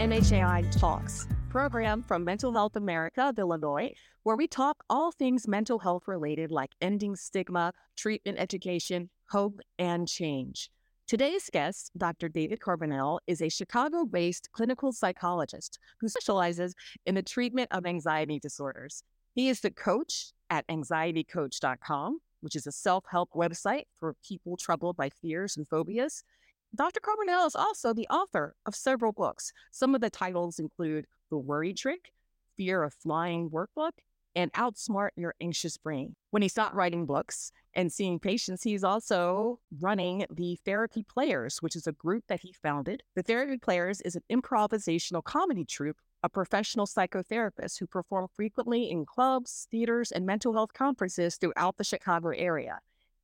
MHAI Talks, program from Mental Health America of Illinois, where we talk all things mental health related like ending stigma, treatment education, hope, and change. Today's guest, Dr. David Carbonell, is a Chicago based clinical psychologist who specializes in the treatment of anxiety disorders. He is the coach at anxietycoach.com, which is a self help website for people troubled by fears and phobias. Dr. Carbonell is also the author of several books. Some of the titles include The Worry Trick, Fear of Flying Workbook, and Outsmart Your Anxious Brain. When he's not writing books and seeing patients, he's also running the Therapy Players, which is a group that he founded. The Therapy Players is an improvisational comedy troupe of professional psychotherapists who perform frequently in clubs, theaters, and mental health conferences throughout the Chicago area.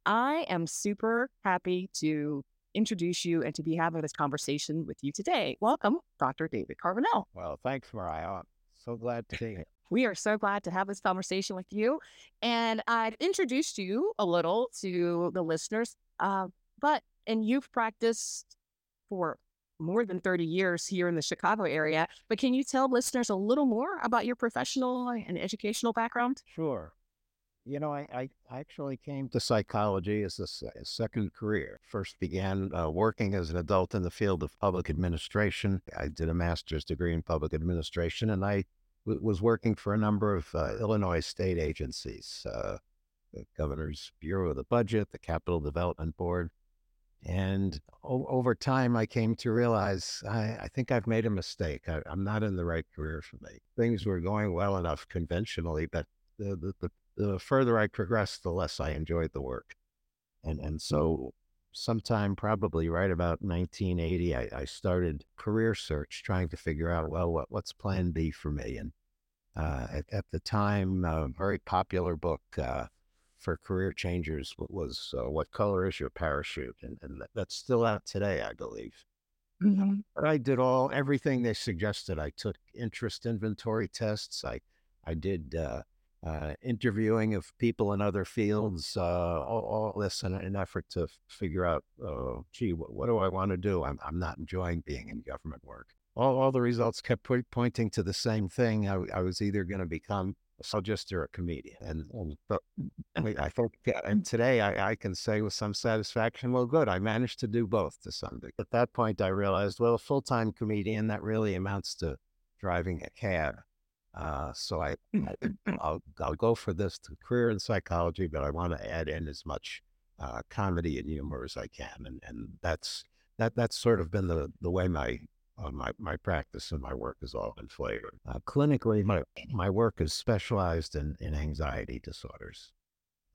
I am super happy to introduce you and to be having this conversation with you today. Welcome, Dr. David Carbonell. Well, thanks, Mariah. I'm so glad to be here. We are so glad to have this conversation with you. And I've introduced you a little to the listeners, uh, but, and you've practiced for more than 30 years here in the Chicago area. But can you tell listeners a little more about your professional and educational background? Sure. You know, I, I actually came to psychology as a, a second career. First began uh, working as an adult in the field of public administration. I did a master's degree in public administration, and I w- was working for a number of uh, Illinois state agencies, uh, the Governor's Bureau of the Budget, the Capital Development Board. And o- over time, I came to realize I, I think I've made a mistake. I, I'm not in the right career for me. Things were going well enough conventionally, but the, the, the the further I progressed, the less I enjoyed the work. And and so sometime probably right about 1980, I, I started career search, trying to figure out, well, what, what's plan B for me? And uh, at, at the time, a very popular book uh, for career changers was uh, What Color is Your Parachute? And, and that's still out today, I believe. Mm-hmm. But I did all, everything they suggested. I took interest inventory tests. I, I did uh, interviewing of people in other fields, uh, all, all, this in an effort to figure out, uh, gee, what, what, do I want to do? I'm, I'm not enjoying being in government work. All, all the results kept po- pointing to the same thing. I, I was either going to become a psychologist or a comedian. And, and but I think, and today I, I can say with some satisfaction, well, good, I managed to do both to some degree. At that point, I realized, well, a full time comedian, that really amounts to driving a cab. Uh, so I, I'll, I'll go for this to career in psychology, but I want to add in as much uh, comedy and humor as I can, and and that's that that's sort of been the the way my uh, my my practice and my work has all been flavored. Uh, clinically, my my work is specialized in in anxiety disorders.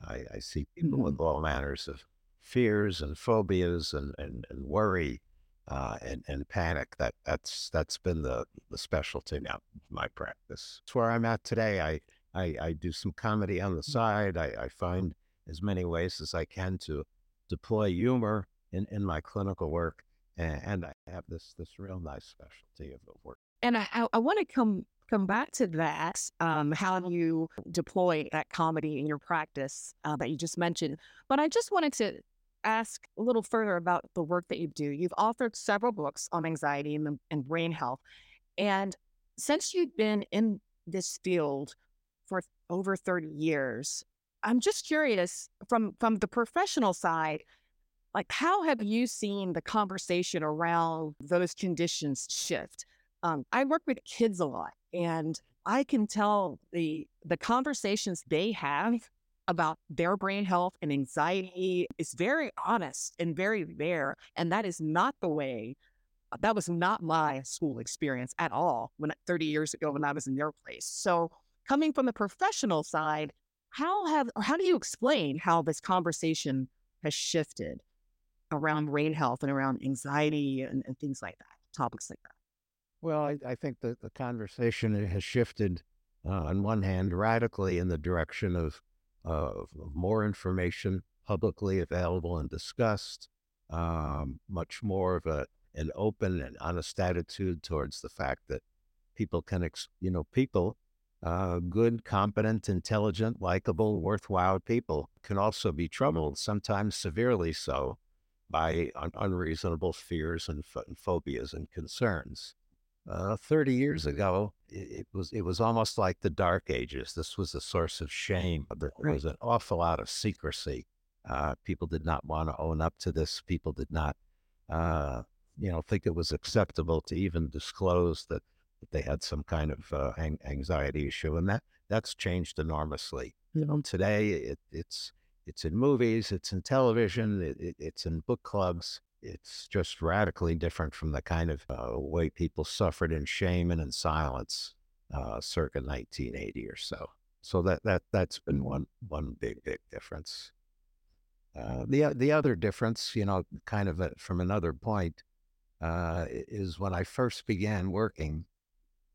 I, I see people with all manners of fears and phobias and, and, and worry uh, and, and panic. That that's that's been the, the specialty now my practice. It's where I'm at today. I, I, I do some comedy on the mm. side. I, I find as many ways as I can to deploy humor in, in my clinical work. And, and I have this this real nice specialty of, of work. And I, I, I want to come come back to that, um, how you deploy that comedy in your practice uh, that you just mentioned. But I just wanted to ask a little further about the work that you do. You've authored several books on anxiety and, and brain health. And since you've been in this field for over 30 years, I'm just curious from from the professional side, like how have you seen the conversation around those conditions shift? Um, I work with kids a lot, and I can tell the the conversations they have about their brain health and anxiety is very honest and very there. And that is not the way, uh, that was not my school experience at all when 30 years ago when I was in your place. So coming from the professional side, how have, or how do you explain how this conversation has shifted around brain health and around anxiety and, and things like that, topics like that? Well, I, I think that the conversation has shifted uh, on one hand radically in the direction of of more information publicly available and discussed, um, much more of a an open and honest attitude towards the fact that people can, ex- you know, people, uh, good, competent, intelligent, likable, worthwhile people can also be troubled, sometimes severely so, by un- unreasonable fears and, and phobias and concerns. Uh, 30 years ago, it, it, was it was almost like the Dark Ages. This was a source of shame. There right. was an awful lot of secrecy. Uh, people did not want to own up to this. People did not, uh, you know, think it was acceptable to even disclose that, that they had some kind of uh, anxiety issue, and that that's changed enormously. You know, today it, it's it's in movies, it's in television, it, it's in book clubs it's just radically different from the kind of uh, way people suffered in shame and in silence uh, circa 1980 or so. So that that that's been mm-hmm. one one big big difference. Uh, the the other difference, you know, kind of a, from another point, uh, is when I first began working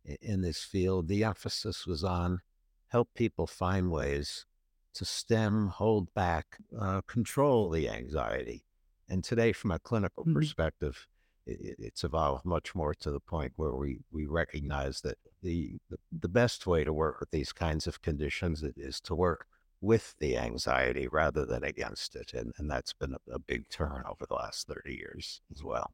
in this field. The emphasis was on help people find ways to stem, hold back, uh, control the anxiety and today, from a clinical mm-hmm. perspective, it, it's evolved much more to the point where we, we recognize that the, the, the best way to work with these kinds of conditions is to work with the anxiety rather than against it. And, and that's been a, a big turn over the last 30 years as well.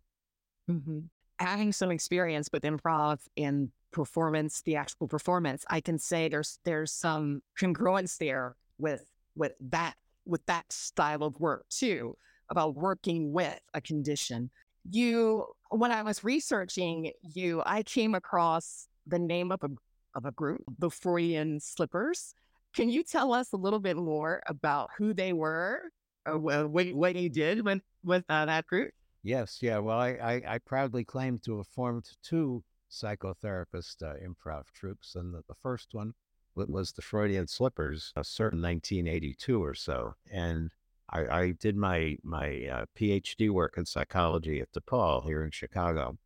Mm-hmm. Having some experience with improv and performance, theatrical performance, I can say there's there's some congruence there with with that with that style of work too about working with a condition. You, when I was researching you, I came across the name of a of a group, the Freudian Slippers. Can you tell us a little bit more about who they were, or what, what you did with with uh, that group? Yes, yeah. Well, I, I, I, proudly claim to have formed two psychotherapist uh, improv troupes, and the, the, first one was the Freudian Slippers, a certain 1982 or so, and I, I did my my uh, PhD work in psychology at DePaul here in Chicago,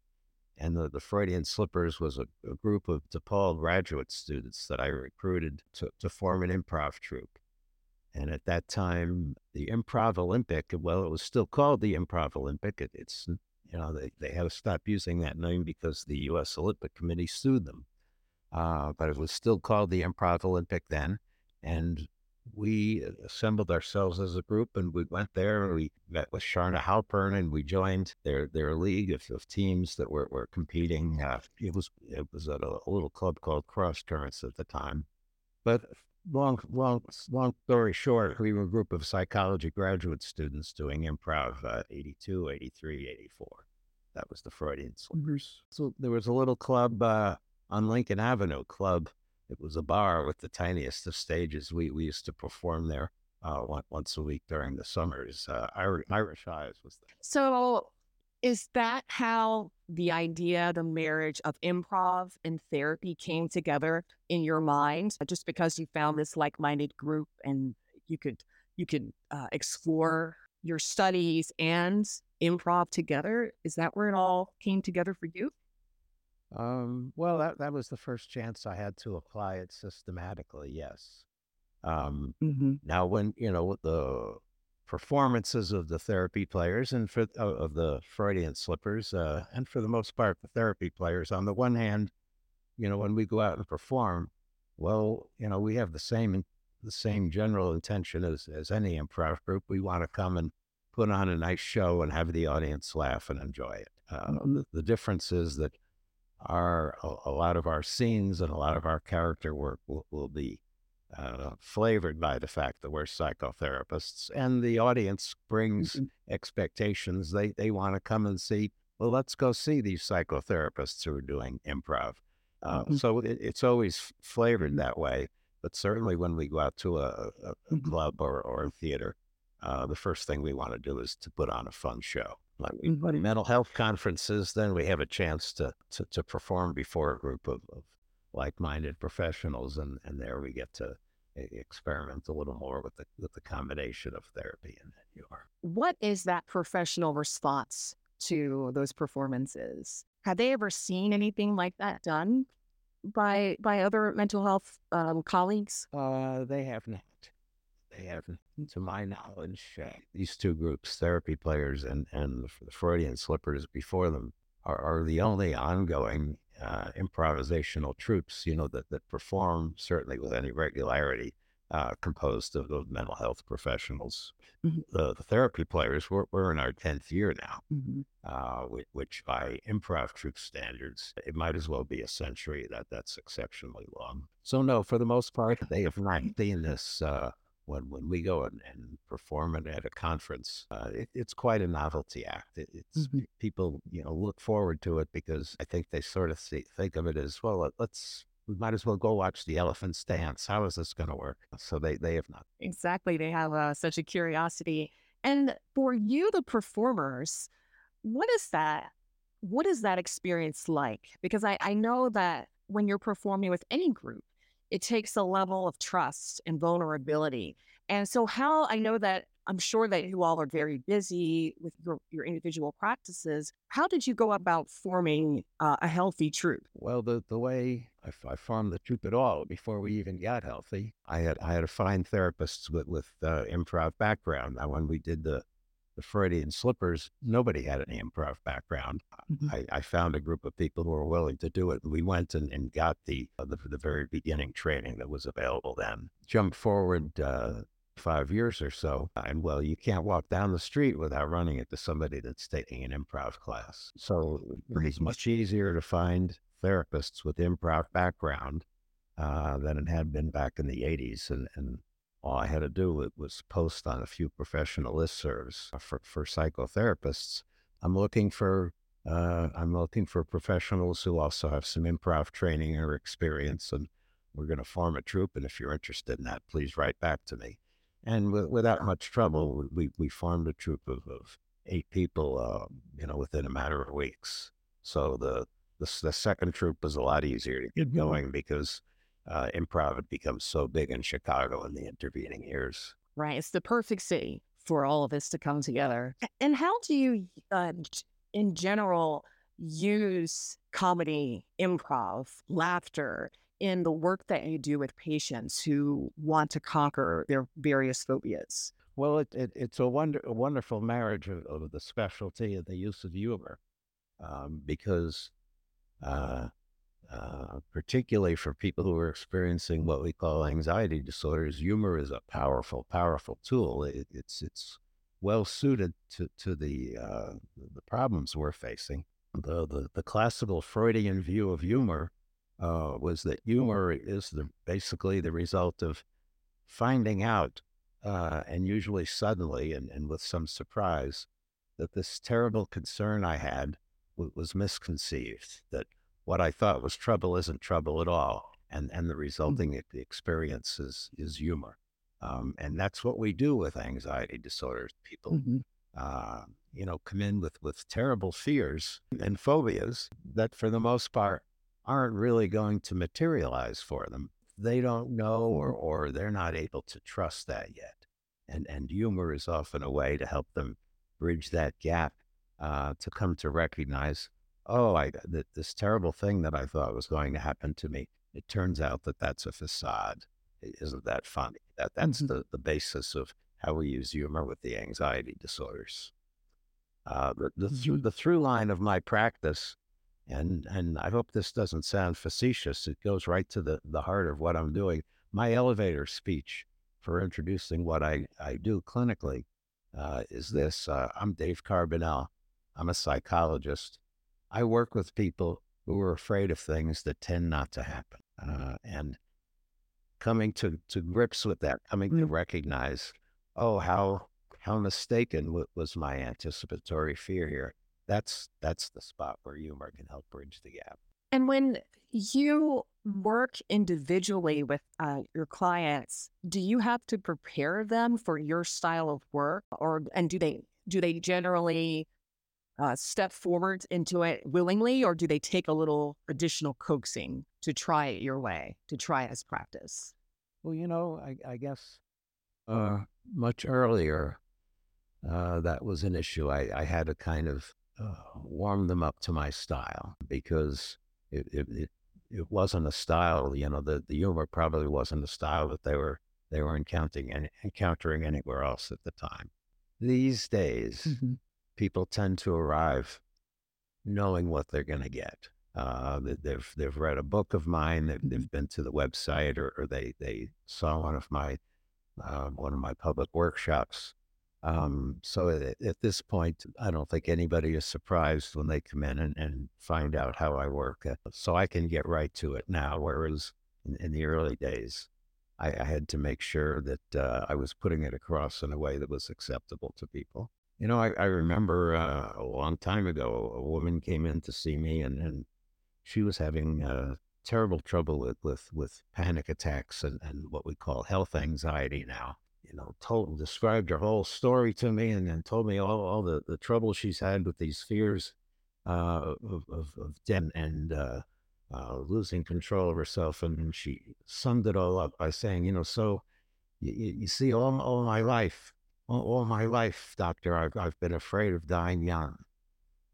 and the, the Freudian Slippers was a, a, group of DePaul graduate students that I recruited to, to form an improv troupe. And at that time, the Improv Olympic, well, it was still called the Improv Olympic. It, it's, you know, they, they had to stop using that name because the U.S. Olympic Committee sued them. Uh, but it was still called the Improv Olympic then. And we assembled ourselves as a group and we went there and we met with Charna Halpern and we joined their their league of, of teams that were, were competing. Uh, it was it was at a, a, little club called Cross Currents at the time. But long long long story short, we were a group of psychology graduate students doing improv uh, 82, 83, 84. That was the Freudian Slippers. So there was a little club uh, on Lincoln Avenue, Club it was a bar with the tiniest of stages. We we used to perform there uh, once a week during the summers. Uh, Irish, Irish Eyes was there. So, is that how the idea, the marriage of improv and therapy came together in your mind? Just because you found this like-minded group and you could you could uh, explore your studies and improv together. Is that where it all came together for you? Um, well, that, that was the first chance I had to apply it systematically, yes. Um, mm-hmm. Now, when, you know, the performances of the therapy players and for uh, of the Freudian slippers, uh, and for the most part, the therapy players, on the one hand, you know, when we go out and perform, well, you know, we have the same the same general intention as, as any improv group. We want to come and put on a nice show and have the audience laugh and enjoy it. Uh, mm-hmm. the, the difference is that our a, a, lot of our scenes and a lot of our character work will, will be uh, flavored by the fact that we're psychotherapists, and the audience brings mm-hmm. expectations. They they want to come and see. Well, let's go see these psychotherapists who are doing improv. Uh, mm-hmm. So it, it's always flavored that way. But certainly, when we go out to a, a, club or, or a theater, uh, the first thing we want to do is to put on a fun show like mm-hmm. mental health conferences, then we have a chance to to, to perform before a group of, of like-minded professionals, and, and there we get to experiment a little more with the with the combination of therapy and humor. What is that professional response to those performances? Have they ever seen anything like that done by by other mental health um, colleagues? Uh, they have not to my knowledge, uh, these two groups, therapy players and, and the Freudian slippers before them, are, are the only ongoing uh, improvisational troupes, you know, that, that perform certainly with any regularity uh, composed of, of mental health professionals. Mhm. The, the therapy players, we're, we're in our 10th year now, Mhm. uh, which, which by improv troupe standards, it might as well be a century. That That's exceptionally long. So, no, for the most part, they have not seen this. Uh, when, when we go and, and perform it at a conference, uh, it, it's quite a novelty act. It, it's Mhm. people, you know, look forward to it because I think they sort of see, think of it as well. let- Let's we might as well go watch the elephants dance. How is this going to work? So they they have not. Exactly. They have uh, such a curiosity. And for you, the performers, what is that? What is that experience like? Because I, I know that when you're performing with any group, it takes a level of trust and vulnerability. And so, how I know that I'm sure that you all are very busy with your, your individual practices. How did you go about forming uh, a healthy troupe? Well, the the way I formed the troupe at all before we even got healthy, I had I had to find therapists with with uh, improv background. Now, when we did the the Freudian slippers, nobody had any improv background. Mhm. I, I found a group of people who were willing to do it. We went and, and got the, uh, the the very beginning training that was available then. Jump forward uh, five years or so, and well, you can't walk down the street without running into somebody that's taking an improv class. So it's much easier to find therapists with improv background uh, than it had been back in the 80s. And, and all I had to do wa- was post on a few professional listservs for, for psychotherapists. I'm looking for uh, I'm looking for professionals who also have some improv training or experience, and we're going to form a troupe. And if you're interested in that, please write back to me. And w- without much trouble, we, we formed a troupe of, of eight people, uh, you know, within a matter of weeks. So the, the the second troupe was a lot easier to get going because uh, improv had become so big in Chicago in the intervening years. Right. It's the perfect city for all of this to come together. And how do you, uh, in general, use comedy, improv, laughter in the work that you do with patients who want to conquer their various phobias? Well, it, it it's a wonder a wonderful marriage of, of the specialty and the use of humor, um, because uh, uh, particularly for people who are experiencing what we call anxiety disorders, humor is a powerful, powerful tool. It, it's it's well suited to to the uh, the problems we're facing. The, the the classical Freudian view of humor uh, was that humor is the basically the result of finding out, uh, and usually suddenly and, and with some surprise, that this terrible concern I had was misconceived. That what I thought was trouble isn't trouble at all, and and the resulting e- experience is is humor, um, and that's what we do with anxiety disorders. People, Mhm. uh, you know, come in with with terrible fears and phobias that, for the most part, aren't really going to materialize for them. They don't know, or or they're not able to trust that yet, and and humor is often a way to help them bridge that gap uh, to come to recognize oh, I that this terrible thing that I thought was going to happen to me. It turns out that that's a facade. Isn't that funny? That that's Mhm. the the basis of how we use humor with the anxiety disorders. Uh, the the, through, the through line of my practice, and and I hope this doesn't sound facetious. It goes right to the the heart of what I'm doing. My elevator speech for introducing what I I do clinically uh, is this: uh, I'm Dave Carbonell. I'm a psychologist. I work with people who are afraid of things that tend not to happen. Uh, and coming to, to grips with that, coming to Mm. recognize, oh, how how mistaken wa- was my anticipatory fear here. That's that's the spot where humor can help bridge the gap. And when you work individually with uh, your clients, do you have to prepare them for your style of work, or and do they do they generally uh, step forward into it willingly, or do they take a little additional coaxing to try it your way, to try it as practice? Well, you know, I, I guess uh, much earlier uh, that was an issue. I, I had to kind of uh, warm them up to my style because it, it, it, it wasn't a style. You know, the, the humor probably wasn't a style that they were they were encountering and encountering anywhere else at the time. These days, people tend to arrive knowing what they're going to get. Uh, they've they've read a book of mine. They've, they've been to the website, or, or they they saw one of my uh, one of my public workshops. Um, so at, at, this point, I don't think anybody is surprised when they come in and, and find out how I work. Uh, so I can get right to it now. Whereas in, in the early days, I, I, had to make sure that uh, I was putting it across in a way that was acceptable to people. You know, I, I remember uh, a long time ago, a woman came in to see me and, and she was having uh, terrible trouble with, with, with panic attacks and, and what we call health anxiety now. You know, told described her whole story to me and then told me all, all the, the trouble she's had with these fears uh, of, of, of death and uh, uh, losing control of herself. And she summed it all up by saying, you know, so you, you see, all, all my life, all, all, my life, doctor, I've, I've been afraid of dying young.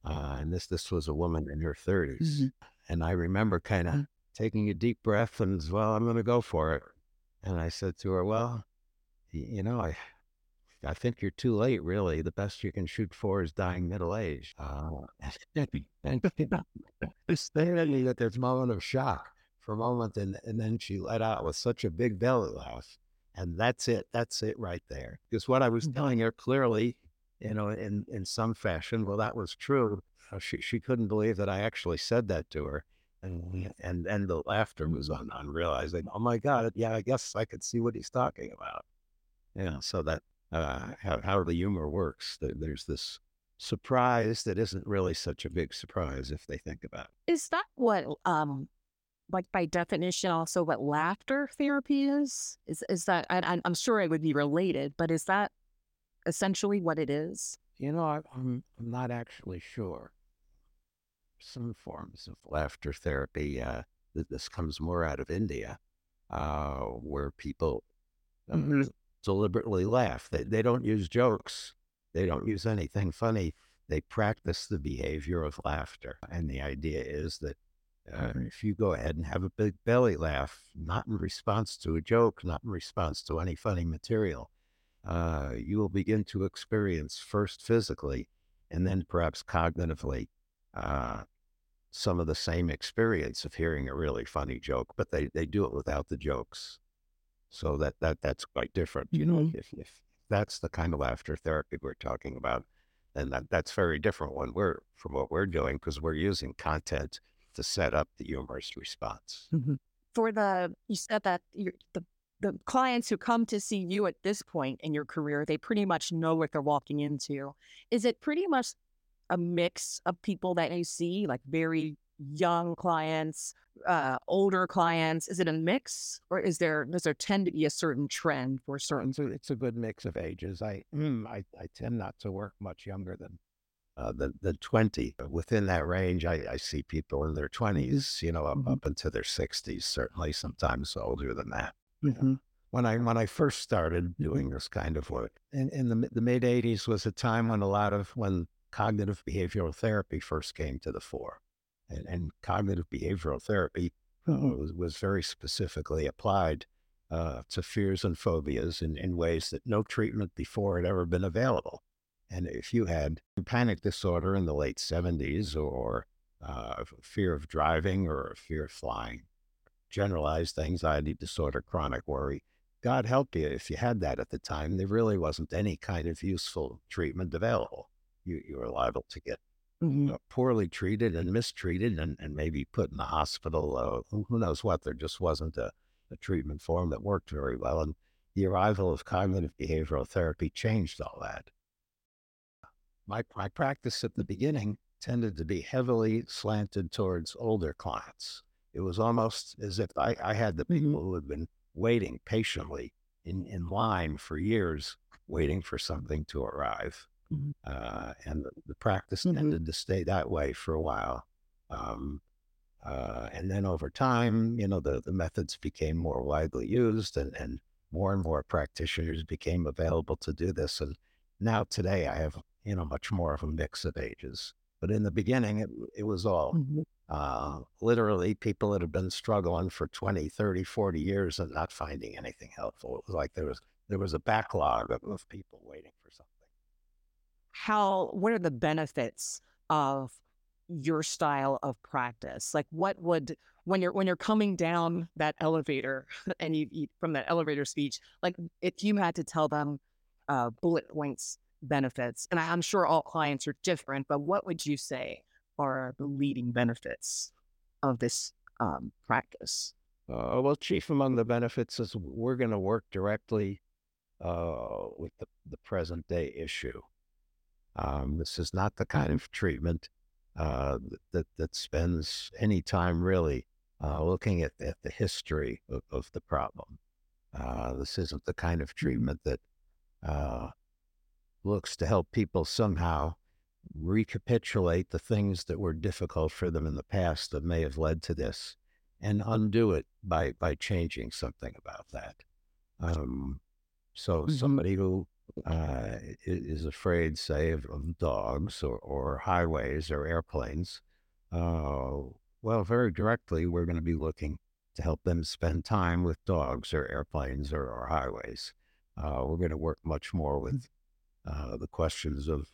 Uh, and this this was a woman in her 30s. Mm-hmm. And I remember kind of mm-hmm. taking a deep breath and, well, I'm going to go for it. And I said to her, well, you know, I I think you're too late, really. The best you can shoot for is dying middle age. Uh, and standing at this moment of shock for a moment, and, and then she let out with such a big belly laugh. And that's it. That's it right there. Because what I was mm-hmm. telling her clearly, you know, in, in some fashion, well, that was true. Uh, she, she couldn't believe that I actually said that to her. And, and, and the laughter was on, on realizing, oh my God, yeah, I guess I could see what he's talking about. Yeah. So that, uh, how, how the humor works. There's this surprise that isn't really such a big surprise if they think about it. Is that what, um, like by definition, also what laughter therapy is? Is is that? I, I'm sure it would be related, but is that essentially what it is? You know, I, I'm I'm not actually sure. Some forms of laughter therapy. Uh, this comes more out of India, uh, where people uh, mm-hmm deliberately laugh. They, they don't use jokes. They don't use anything funny. They practice the behavior of laughter. And the idea is that uh, if you go ahead and have a big belly laugh, not in response to a joke, not in response to any funny material, uh, you will begin to experience first physically and then perhaps cognitively uh, some of the same experience of hearing a really funny joke, but they, they do it without the jokes. So that that that's quite different. You know, if, if that's the kind of laughter therapy we're talking about, then that that's very different when we're from what we're doing because we're using content to set up the humorous response. Mm-hmm. For the you said that the the clients who come to see you at this point in your career, they pretty much know what they're walking into. Is it pretty much a mix of people that you see, like very young clients, uh, older clients? Is it a mix, or is there does there tend to be a certain trend for certain? It's a, it's a good mix of ages. I, mm, I I tend not to work much younger than uh, than, than 20. But within that range, I, I see people in their 20s, you know, up, mm-hmm. up into their 60s, certainly sometimes older than that. Mm-hmm. When I when I first started doing this kind of work, in, in the, the mid 80s was a time when a lot of when cognitive behavioral therapy first came to the fore and, and cognitive behavioral therapy uh, was, was very specifically applied uh, to fears and phobias in, in ways that no treatment before had ever been available. And if you had panic disorder in the late 70s or uh, fear of driving or fear of flying, generalized anxiety disorder, chronic worry, God help you if you had that at the time. There really wasn't any kind of useful treatment available. You, you were liable to get mm-hmm. poorly treated and mistreated and, and maybe put in the hospital. Uh, who knows what? There just wasn't a, a treatment form that worked very well. And the arrival of cognitive behavioral therapy changed all that. My, my practice at the beginning tended to be heavily slanted towards older clients. It was almost as if I, I had the people mm-hmm. who had been waiting patiently in, in line for years, waiting for something to arrive. Mm-hmm. Uh, and the, the practice mm-hmm. tended to stay that way for a while. Um, uh, and then over time, you know, the, the methods became more widely used and, and more and more practitioners became available to do this. And now today I have, you know, much more of a mix of ages. But in the beginning, it, it was all mm-hmm. uh, literally people that have been struggling for 20, 30, 40 years and not finding anything helpful. It was like there was there was a backlog of, of people waiting for something how what are the benefits of your style of practice? Like what would when you're when you're coming down that elevator and you, you from that elevator speech, like if you had to tell them uh, bullet points benefits, and I'm sure all clients are different, but what would you say are the leading benefits of this um, practice? Uh, well, chief among the benefits is we're going to work directly uh, with the, the present day issue. Um, this is not the kind of treatment uh, that that spends any time really uh, looking at, at the history of, of the problem. Uh, this isn't the kind of mm-hmm. treatment that uh, looks to help people somehow recapitulate the things that were difficult for them in the past that may have led to this and undo it by by changing something about that. Um, so mm-hmm. somebody who uh, is afraid, say, of, of dogs or, or, highways or airplanes, uh, well, very directly, we're going to be looking to help them spend time with dogs or airplanes or, or highways. Uh, we're going to work much more with uh, the questions of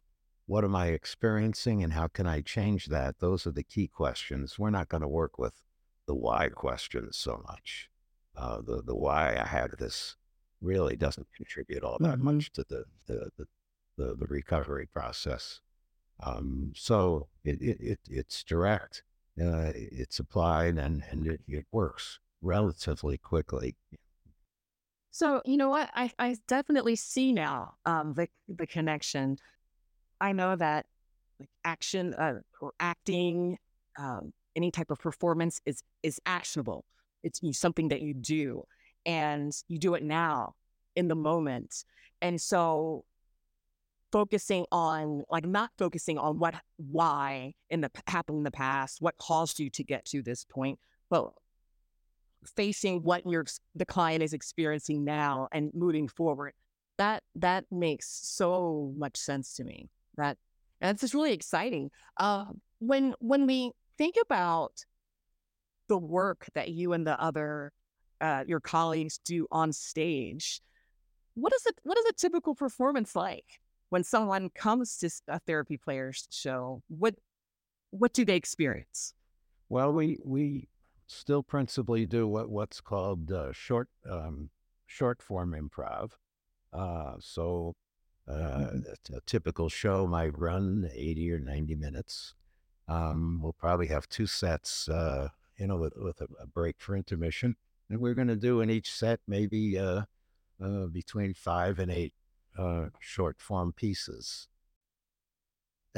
what am I experiencing and how can I change that? Those are the key questions. We're not going to work with the why questions so much. Uh, the the why I had this really doesn't contribute all that much to the the, the the, the recovery process. Um, so it, it, it, it's direct, uh, it's applied, and and it, it works relatively quickly. So you know what I, I definitely see now um, the the connection. I know that like action uh, or acting, um, any type of performance is is actionable. It's something that you do, and you do it now in the moment. And so focusing on like not focusing on what why in the happened in the past, what caused you to get to this point, but facing what your the client is experiencing now and moving forward. That that makes so much sense to me. That that's just really exciting. Uh, when when we think about the work that you and the other uh, your colleagues do on stage, what is it? What is a typical performance like when someone comes to a therapy players show? What what do they experience? Well, we we still principally do what what's called uh, short um, short form improv. Uh, so uh, mm-hmm. a typical show might run eighty or ninety minutes. Um, we'll probably have two sets, uh, you know, with, with a, a, break for intermission, and we're going to do in each set maybe uh, uh, between five and eight short form pieces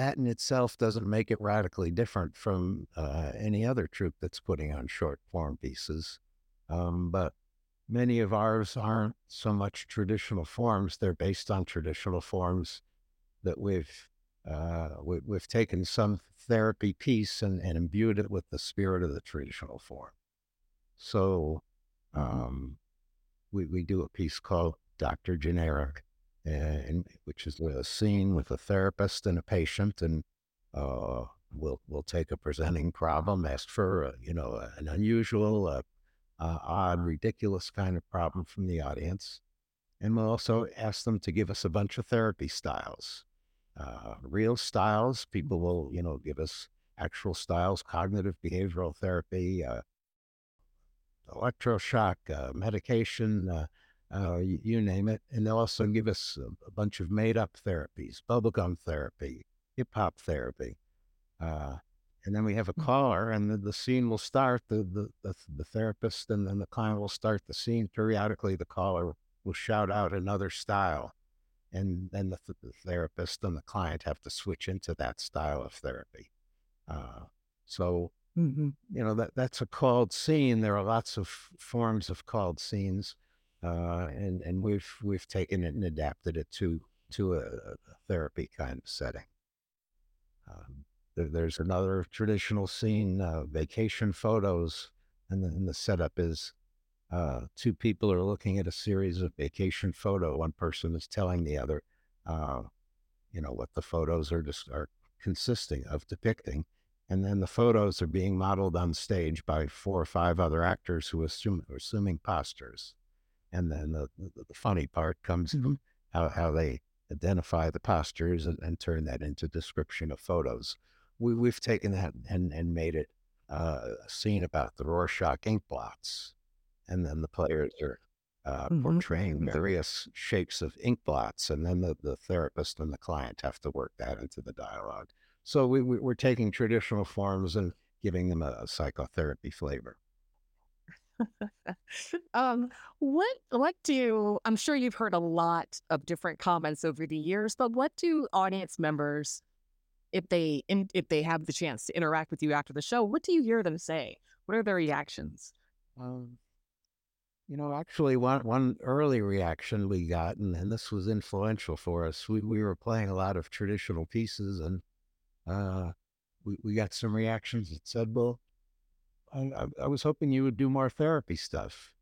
that in itself doesn't make it radically different from uh, any other troupe that's putting on short form pieces. Um, but many of ours aren't so much traditional forms; they're based on traditional forms that we've uh, we, have taken some therapy piece and, and, imbued it with the spirit of the traditional form. So mm-hmm. um, we we do a piece called Doctor Generic, and which is a scene with a therapist and a patient, and uh, we'll we'll take a presenting problem, ask for a, you know an unusual, uh, uh, odd, ridiculous kind of problem from the audience, and we'll also ask them to give us a bunch of therapy styles, uh, real styles. People will you know give us actual styles, cognitive behavioral therapy, uh, electroshock, uh, medication uh, you, you, name it. And they'll also give us a, a bunch of made up therapies, bubblegum therapy, hip hop therapy. Uh, and then we have a hmm. caller, and the, the scene will start. The, the, the, the therapist and then the client will start the scene. Periodically, the caller will shout out another style. And then the, the therapist and the client have to switch into that style of therapy. Uh, so, mm-hmm. you know, that, that's a called scene. There are lots of forms of called scenes uh, and and we've we've taken it and adapted it to to a, a therapy kind of setting. Um, there, there's another traditional scene, uh, vacation photos, and the, and the setup is uh, two people are looking at a series of vacation photo. One person is telling the other, uh, you know, what the photos are just are consisting of depicting, and then the photos are being modeled on stage by four or five other actors who assume assuming postures. And then the, the, the funny part comes mm-hmm. how, how they identify the postures and, and, turn that into description of photos. we, we've taken that and, and made it uh, a scene about the Rorschach ink blots. And then the players are uh, Mhm. portraying various shapes of ink blots. And then the, the therapist and the client have to work that into the dialogue. So we, we, we're taking traditional forms and giving them a, a psychotherapy flavor. um, what what do I'm sure you've heard a lot of different comments over the years, but what do audience members, if they if they have the chance to interact with you after the show, what do you hear them say? What are their reactions? Um, you know, actually, one one early reaction we got, and, and this was influential for us. We we were playing a lot of traditional pieces, and uh, we we got some reactions that said, "Well, I I, was hoping you would do more therapy stuff."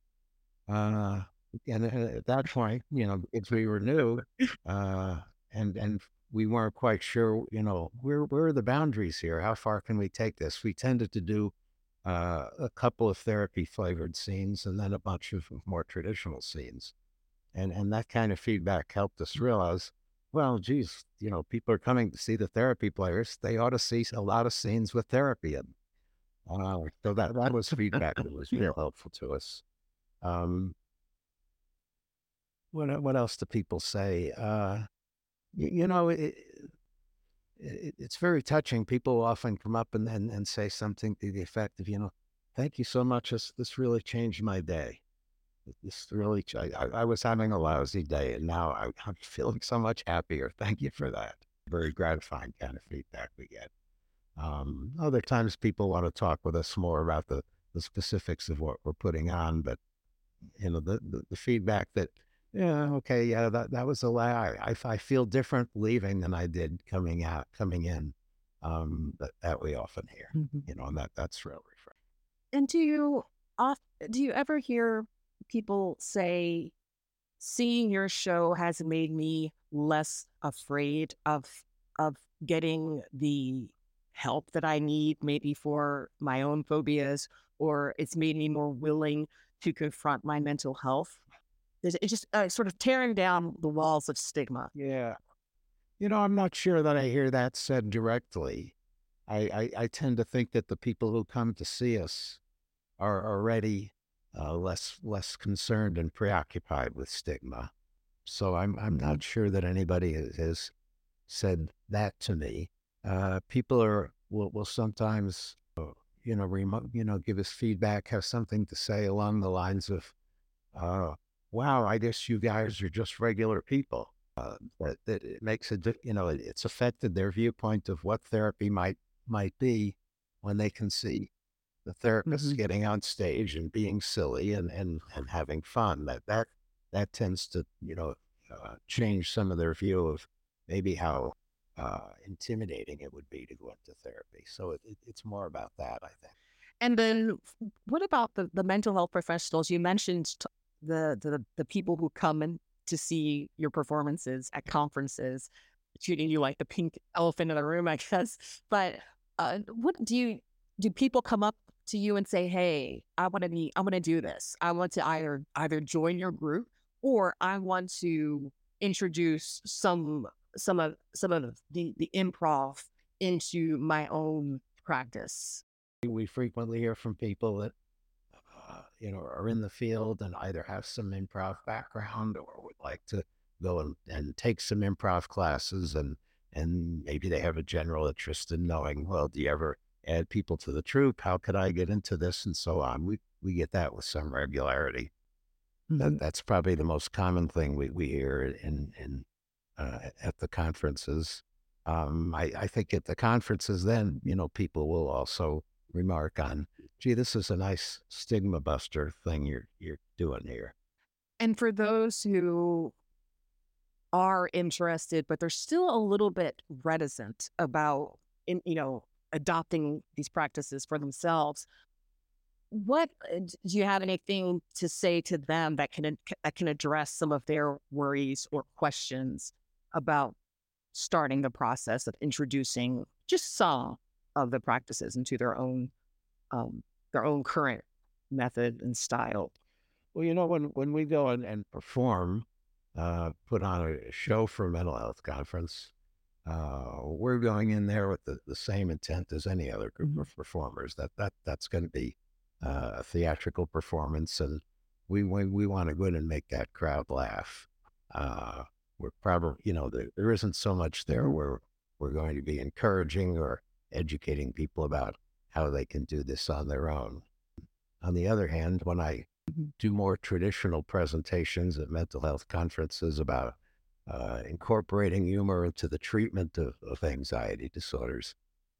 Uh, and uh, at that point, you know, if we were new, uh, and and we weren't quite sure, you know, where where are the boundaries here? How far can we take this? We tended to do uh, a couple of therapy flavored scenes and then a bunch of more traditional scenes. And and that kind of feedback helped us realize, well, geez, you know, people are coming to see the therapy players. They ought to see a lot of scenes with therapy in. Uh, so that that was feedback that was real helpful to us. Um, what what else do people say? Uh, you, you know, it, it, it's very touching. People often come up and, and, and say something to the effect of, you know, thank you so much. This, this really changed my day. This really, I I was having a lousy day and now I, I'm feeling so much happier. Thank you for that. Very gratifying kind of feedback we get. Um, other times people want to talk with us more about the, the specifics of what we're putting on, but you know, the, the, the feedback that, yeah, okay, yeah, that, that was a lie. I, I feel different leaving than I did coming out, coming in. Um, that, that we often hear, you know, and that that's real refreshing. And do you off do you ever hear people say seeing your show has made me less afraid of of getting the help that I need maybe for my own phobias or it's made me more willing to confront my mental health? It's just uh, sort of tearing down the walls of stigma? Yeah. You know, I'm not sure that I hear that said directly. I, I, I tend to think that the people who come to see us are already uh, less less concerned and preoccupied with stigma. So I'm I'm not sure that anybody has, has said that to me. Uh, people are will will sometimes uh, you know you know give us feedback, have something to say along the lines of, uh, "Wow, I guess you guys are just regular people." Uh, that, that it makes a di- you know it, it's affected their viewpoint of what therapy might might be when they can see the therapist Mhm. getting on stage and being silly and and and having fun. That that that tends to you know uh, change some of their view of maybe how uh, intimidating it would be to go into therapy. So it, it, it's more about that, I think. And then what about the, the mental health professionals? You mentioned the, the the people who come in to see your performances at conferences, treating you like the pink elephant in the room, I guess. But uh, what do you do? People come up to you and say, "Hey, I want to be, I want to do this. I want to either either join your group or I want to introduce some some of some of the the improv into my own practice." We frequently hear from people that uh, you know are in the field and either have some improv background or would like to go and, and take some improv classes and and maybe they have a general interest in knowing well do you ever add people to the troupe? How could i get into this? and so on. We we get that with some regularity. That, that's probably the most common thing we, we hear in in uh, at the conferences. Um, I, I think at the conferences then you know people will also remark on gee this is a nice stigma buster thing you're you're doing here. And for those who are interested, but they're still a little bit reticent about, in, you know, adopting these practices for themselves, what uh, do you have anything to say to them that can that can address some of their worries or questions about starting the process of introducing just some of the practices into their own um, their own current method and style? well you know when when we go and, perform uh, put on a show for a mental health conference uh, we're going in there with the, the same intent as any other group Mhm. of performers. That that that's going to be uh, a theatrical performance, and we we, we want to go in and make that crowd laugh. We're probably you know there, there isn't so much there where we're going to be encouraging or educating people about how they can do this on their own. On the other hand, when I Mhm. do more traditional presentations at mental health conferences about uh, incorporating humor into the treatment of, of anxiety disorders.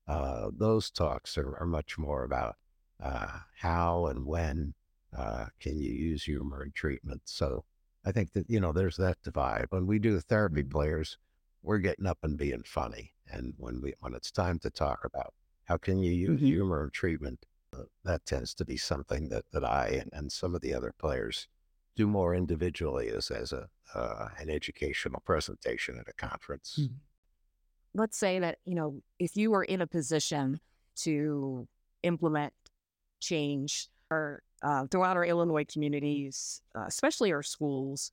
Uh, those talks are, are much more about uh, how and when uh, can you use humor in treatment. So I think that, you know, there's that divide. When we do the therapy players, we're getting up and being funny. And when we when it's time to talk about how can you use Mhm. humor in treatment, uh, that tends to be something that, that I and, and some of the other players do more individually as as a uh, an educational presentation at a conference. Mm. let's say that you know if you were in a position to implement change or uh, throughout our illinois communities uh, especially our schools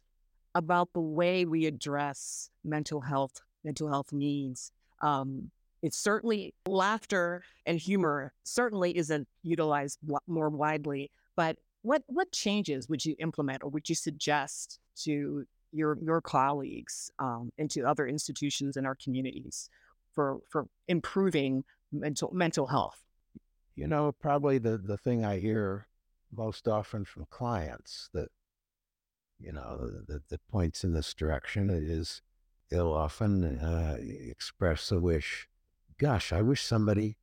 about the way we address mental health mental health needs um, it's certainly laughter and humor certainly isn't utilized wa- more widely but what what changes would you implement or would you suggest to your your colleagues um, and to other institutions in our communities for for improving mental mental health. You know, probably the the thing I hear most often from clients that you know that, that points in this direction is they'll often uh, express a wish. Gosh, I wish somebody,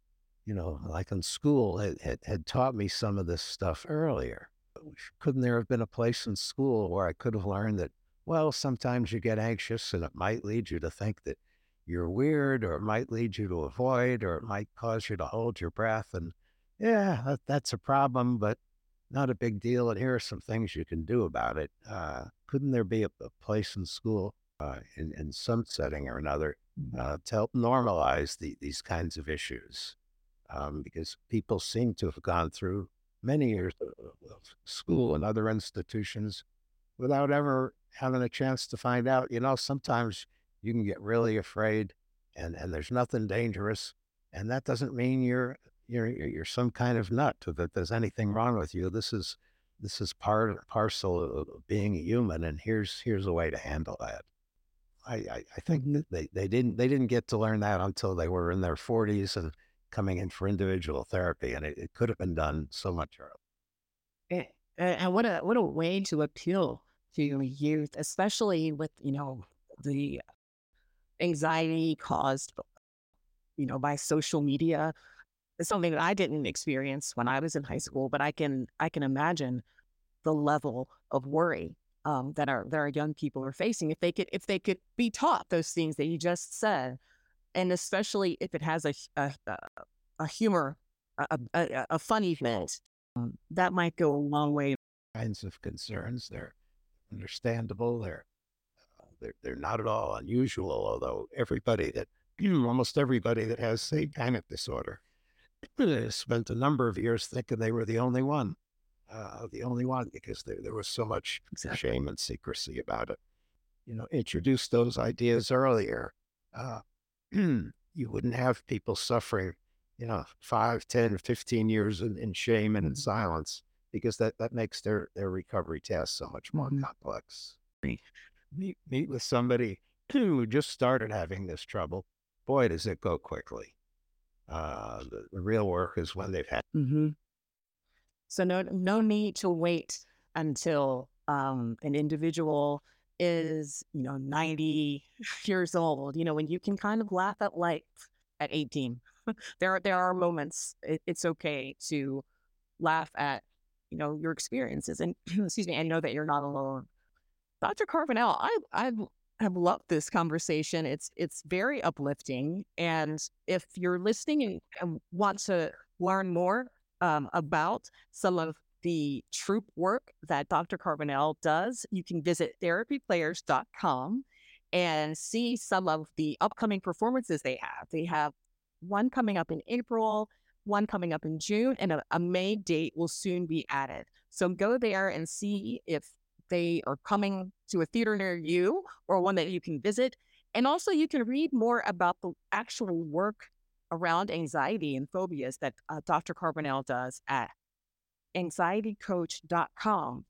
you know, like in school, had, had, had taught me some of this stuff earlier. Couldn't there have been a place in school where I could have learned that, well, sometimes you get anxious and it might lead you to think that you're weird or it might lead you to avoid or it might cause you to hold your breath. And yeah, that, that's a problem, but not a big deal. And here are some things you can do about it. Uh, couldn't there be a, a place in school uh, in, in some setting or another uh, to help normalize the, these kinds of issues? Um, because people seem to have gone through many years of of school and other institutions without ever having a chance to find out. You know, sometimes you can get really afraid, and and there's nothing dangerous, and that doesn't mean you're you're you're some kind of nut that there's anything wrong with you. This is this is part parcel of being a human, and here's here's a way to handle that. I, I, I think they, they didn't they didn't get to learn that until they were in their 40s and coming in for individual therapy, and it, it could have been done so much earlier. Eh, and, eh, and what a what a way to appeal to youth, especially with you know the anxiety caused, you know, by social media. It's something that I didn't experience when I was in high school, but I can I can imagine the level of worry um, that our that our young people are facing if they could if they could be taught those things that you just said, and especially if it has a a, a, humor, a, a, a funny bent, um, that might go a long way. Kinds of concerns, they're understandable. They're uh, they're they're not at all unusual. Although everybody that almost everybody that has the kind of disorder spent a number of years thinking they were the only one, uh, the only one because there there was so much Exactly. shame and secrecy about it. You know, introduce those ideas earlier. Uh, you wouldn't have people suffering, you know, five, 10, 15 years in, in shame and in Mhm. silence because that, that makes their, their recovery task so much more Mhm. complex. Meet, meet with somebody who just started having this trouble. Boy, does it go quickly. Uh, the, the real work is when they've had hmm So no no need to wait until um, an individual is you know 90 years old. You know when you can kind of laugh at life at 18. there are there are moments it, it's okay to laugh at you know your experiences and excuse me and know that you're not alone. Dr. Carbonell, I I have loved this conversation. It's it's very uplifting, and if you're listening and, want to learn more um, about some of the troupe work that Dr. Carbonell does, you can visit therapyplayers.com and see some of the upcoming performances they have. They have one coming up in April, one coming up in June, and a, a May date will soon be added. So go there and see if they are coming to a theater near you or one that you can visit And also, you can read more about the actual work around anxiety and phobias that uh, Dr. Carbonell does at anxietycoach.com.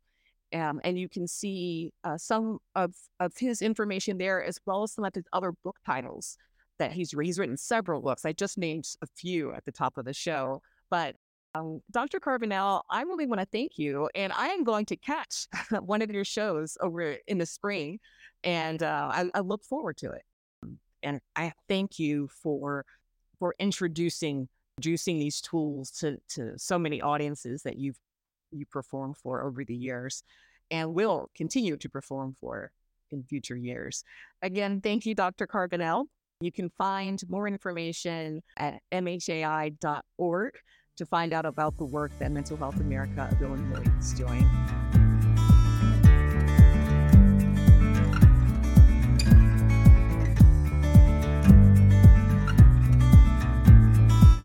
Um, and you can see uh, some of, of his information there, as well as some of his other book titles that he's, he's written several books. I just named a few at the top of the show. But um, Dr. Carbonell, I really want to thank you. And I am going to catch one of your shows over in the spring. And uh, I, I look forward to it. And I thank you for for introducing introducing these tools to to so many audiences that you've you performed for over the years and will continue to perform for in future years. Again, thank you, Dr. Carbonell. You can find more information at mhai.org to find out about the work that Mental Health America of Illinois is doing.